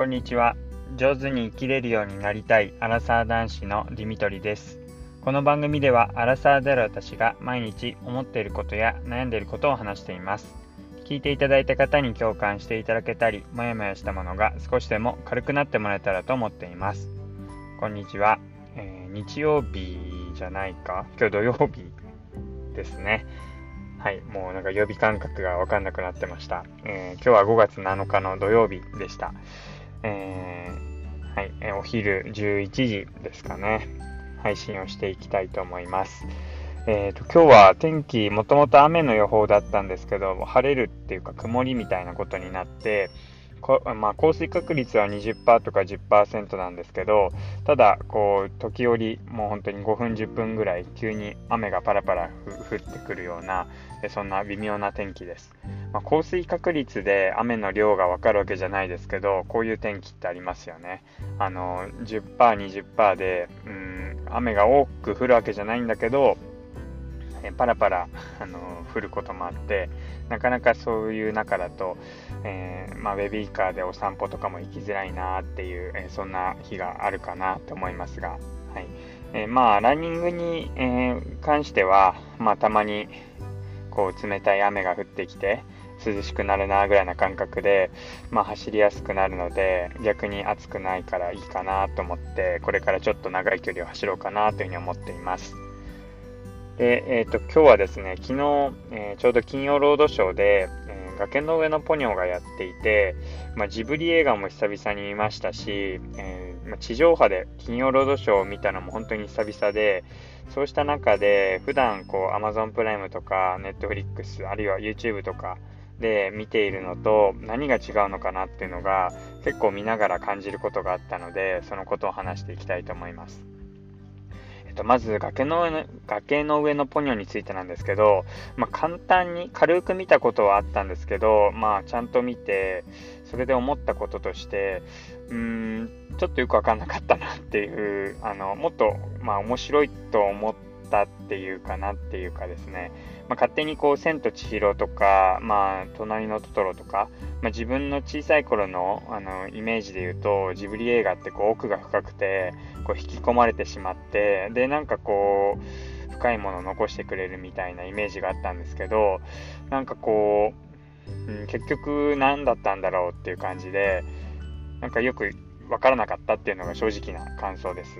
こんにちは。上手に生きれるようになりたいアラサー男子のディミトリです。この番組ではアラサーである私が毎日思っていることや悩んでいることを話しています。聞いていただいた方に共感していただけたり、もやもやしたものが少しでも軽くなってもらえたらと思っています。こんにちは。えー、日曜日じゃないか今日土曜日ですね。はい、もうなんか曜日感覚がわかんなくなってました。えー、今日は5月7日の土曜日でした。えー、はい、え、お昼11時ですかね、配信をしていきたいと思います。えーと、今日は天気、もともと雨の予報だったんですけど、晴れるっていうか曇りみたいなことになって、こまあ、降水確率は20%とか10%なんですけどただこう時折もう本当に5分10分ぐらい急に雨がパラパラ降ってくるようなそんな微妙な天気です、まあ、降水確率で雨の量が分かるわけじゃないですけどこういう天気ってありますよね。あの 10%20% でうん雨が多く降るわけじゃないんだけどえパラパラあの降ることもあってなかなかそういう中だと、えー、まあ、ベビーカーでお散歩とかも行きづらいなっていう、えー、そんな日があるかなと思いますが、はいえー、まあランニングに、え関しては、まあ、たまにこう冷たい雨が降ってきて涼しくなるなぐらいな感覚で、まあ、走りやすくなるので逆に暑くないからいいかなと思ってこれからちょっと長い距離を走ろうかなというふうに思っています。で、えーと、今日はですね、昨日、えー、ちょうど金曜ロードショーで、えー、崖の上のポニョがやっていて、まあ、ジブリ映画も久々に見ましたし、え、まあ、地上波で金曜ロードショーを見たのも本当に久々で、そうした中で、普段こう Amazon プライムとか Netflix、あるいは YouTube とかで見ているのと何が違うのかなっていうのが結構見ながら感じることがあったので、そのことを話していきたいと思います。えっと、まず崖の上の崖の上のポニョについてなんですけど、まあ、簡単に軽く見たことはあったんですけど、まあ、ちゃんと見てそれで思ったこととしてうーんちょっとよく分かんなかったなっていうあのもっと、まあ、面白いと思ってたっていうかなっていうかですね、まあ、勝手にこう「千と千尋」とか「まあ、隣のトトロ」とか、まあ、自分の小さい頃のあのイメージで言うとジブリ映画ってこう奥が深くてこう引き込まれてしまってでなんかこう深いものを残してくれるみたいなイメージがあったんですけどなんかこう、うん、結局何だったんだろうっていう感じでなんかよく分からなかったっていうのが正直な感想です。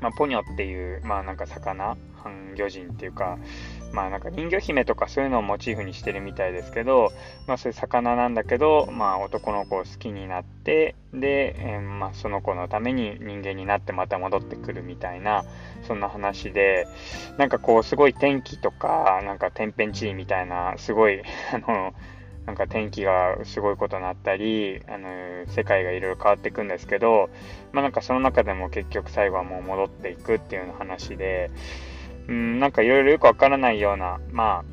まあ、ポニョっていう、まあなんか魚、半魚人っていうか、まあなんか人魚姫とかそういうのをモチーフにしてるみたいですけど、まあそういう魚なんだけど、まあ男の子を好きになって、で、えー、まあその子のために人間になってまた戻ってくるみたいな、そんな話で、なんかこうすごい天気とか、なんか天変地異みたいな、すごい、あの、なんか天気がすごいことになったり、あの世界がいろいろ変わっていくんですけど、まあなんかその中でも結局最後はもう戻っていくっていう話で、うん、なんかいろいろよくわからないような、まあ、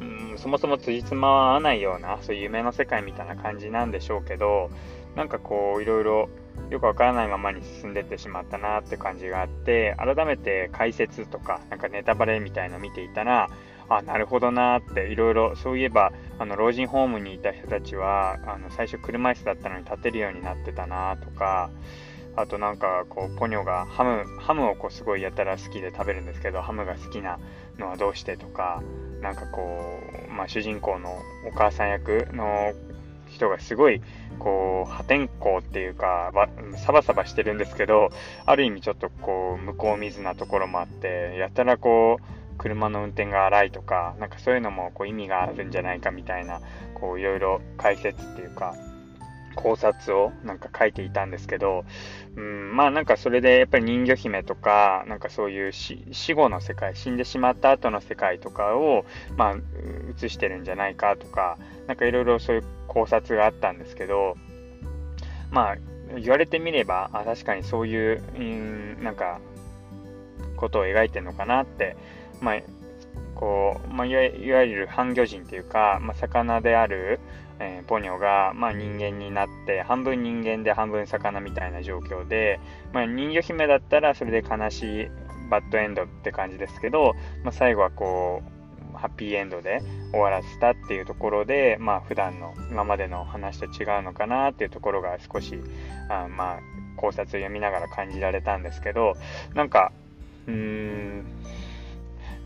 うん、そもそも辻褄は合わないような、そういう夢の世界みたいな感じなんでしょうけど、なんかこう、いろいろよくわからないままに進んでってしまったなって感じがあって、改めて解説とか、なんかネタバレみたいの見ていたら、あ、なるほどなっていろいろ、そういえば、あの、老人ホームにいた人たちは、あの、最初車椅子だったのに立てるようになってたなとか、あとなんかこうポニョがハムハムをこうすごいやたら好きで食べるんですけどハムが好きなのはどうしてとかなんかこう、まあ、主人公のお母さん役の人がすごいこう破天荒っていうかサバサバしてるんですけどある意味ちょっとこう向こう水なところもあってやたらこう車の運転が荒いとかなんかそういうのもこう意味があるんじゃないかみたいなこういろいろ解説っていうか考察をなんか書いていたんですけど、うん、まあなんかそれでやっぱり人魚姫とか、なんかそういう死後の世界、死んでしまった後の世界とかを、まあ映してるんじゃないかとか、なんかいろいろそういう考察があったんですけど、まあ言われてみれば、あ確かにそういう、うん、なんかことを描いてるのかなって、まあこう、まあ、いわゆる半魚人っていうか、まあ、魚である、えー、ポニョが、まあ、人間になって半分人間で半分魚みたいな状況で、まあ、人魚姫だったらそれで悲しいバッドエンドって感じですけど、まあ、最後はこうハッピーエンドで終わらせたっていうところで、まあ普段の今までの話と違うのかなっていうところが少し、あまあ考察を読みながら感じられたんですけど、なんか、うーん、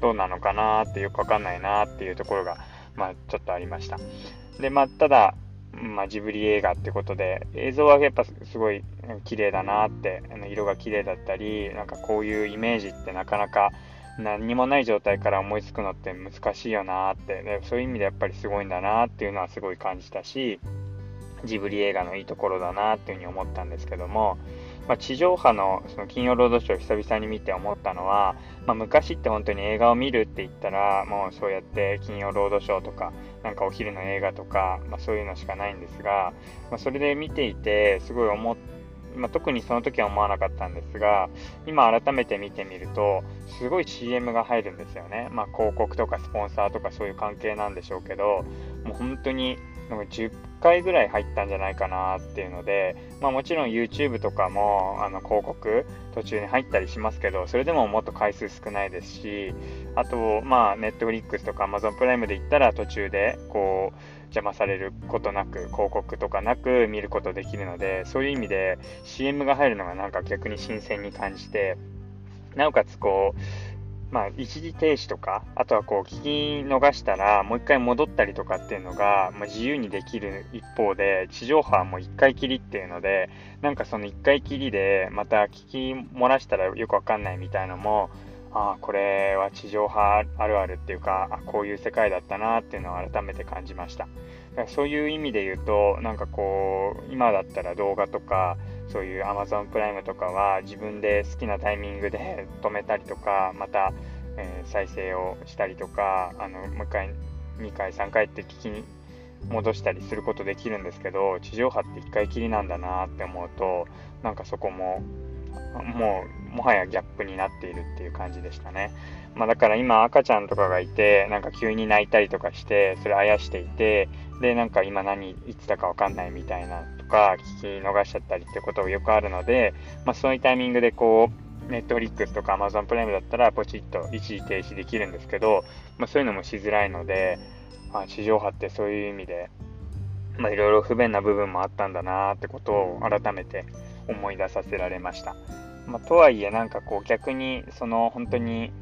どうなのかなってよくわかんないなっていうところが、まあちょっとありました。で、まあただ、まあ、ジブリ映画ってことで映像はやっぱすごい綺麗だなって色が綺麗だったりなんかこういうイメージってなかなか何もない状態から思いつくのって難しいよなってでそういう意味でやっぱりすごいんだなっていうのはすごい感じたしジブリ映画のいいところだなっていうふうに思ったんですけども、まあ、地上波のその金曜ロードショーを久々に見て思ったのは、まあ、昔って本当に映画を見るって言ったらもうそうやって金曜ロードショーとかなんかお昼の映画とか、まあ、そういうのしかないんですが、まあ、それで見ていてすごい思っまあ、特にその時は思わなかったんですが今改めて見てみるとすごい CM が入るんですよね、まあ、広告とかスポンサーとかそういう関係なんでしょうけどもう本当に10回ぐらい入ったんじゃないかなっていうので、まあ、もちろん YouTube とかもあの広告途中に入ったりしますけどそれでももっと回数少ないですしあとまあ Netflix とか Amazon プライムで言ったら途中でこう邪魔されることなく広告とかなく見ることできるのでそういう意味で CM が入るのがなんか逆に新鮮に感じてなおかつこうまあ、一時停止とか、あとはこう、聞き逃したら、もう一回戻ったりとかっていうのが、まあ、自由にできる一方で、地上波はもう一回きりっていうので、なんかその一回きりで、また聞き漏らしたらよくわかんないみたいのも、ああ、これは地上波あるあるっていうか、あこういう世界だったなっていうのを改めて感じました。だからそういう意味で言うと、なんかこう、今だったら動画とか、そういう Amazon プライムとかは自分で好きなタイミングで止めたりとか、また、えー、再生をしたりとか、あの、もう一回、2回、3回って聞きに戻したりすることできるんですけど、地上波って1回きりなんだなって思うと、なんかそこも、もう、もはやギャップになっているっていう感じでしたね。まあ、だから今赤ちゃんとかがいて、なんか急に泣いたりとかして、それあやしていて、で、なんか今何言ってたかわかんないみたいなか聞き逃しちゃったりってことがよくあるので、まあ、そういうタイミングでこう、ネットフリックスとか Amazon プライムだったらポチッと一時停止できるんですけど、まあ、そういうのもしづらいので、まあ、地上波ってそういう意味で、ま、いろいろ不便な部分もあったんだなってことを改めて思い出させられました。まあ、とはいえなんかこう逆にその本当に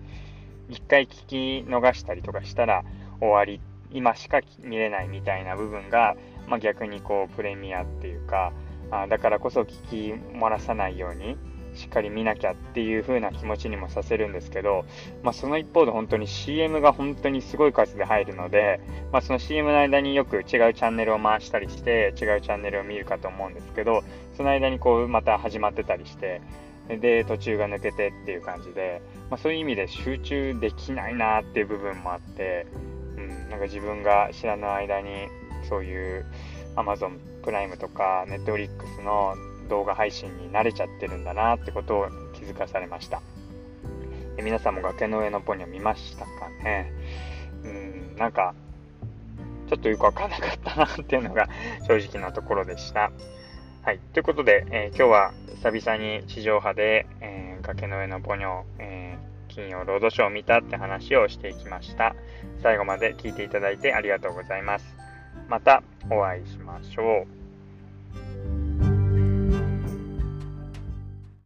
一回聞き逃したりとかしたら終わりって今しか見れないみたいな部分がまあ、逆にこうプレミアっていうかあだからこそ聞き漏らさないようにしっかり見なきゃっていう風な気持ちにもさせるんですけど、まあ、その一方で本当に CM が本当にすごい数で入るので、まあ、その CM の間によく違うチャンネルを回したりして違うチャンネルを見るかと思うんですけどその間にこうまた始まってたりしてで途中が抜けてっていう感じで、まあ、そういう意味で集中できないなっていう部分もあって、なんか自分が知らない間にそういう Amazon プライムとか Netflix の動画配信に慣れちゃってるんだなってことを気づかされました。皆さんも崖の上のポニョ見ましたかねうん、なんか、ちょっとよくわかんなかったなっていうのが正直なところでした。はい。ということで、えー、今日は久々に地上波で、えー、崖の上のポニョ、えー、金曜ロードショーを見たって話をしていきました。最後まで聞いていただいてありがとうございます。またお会いしましょう。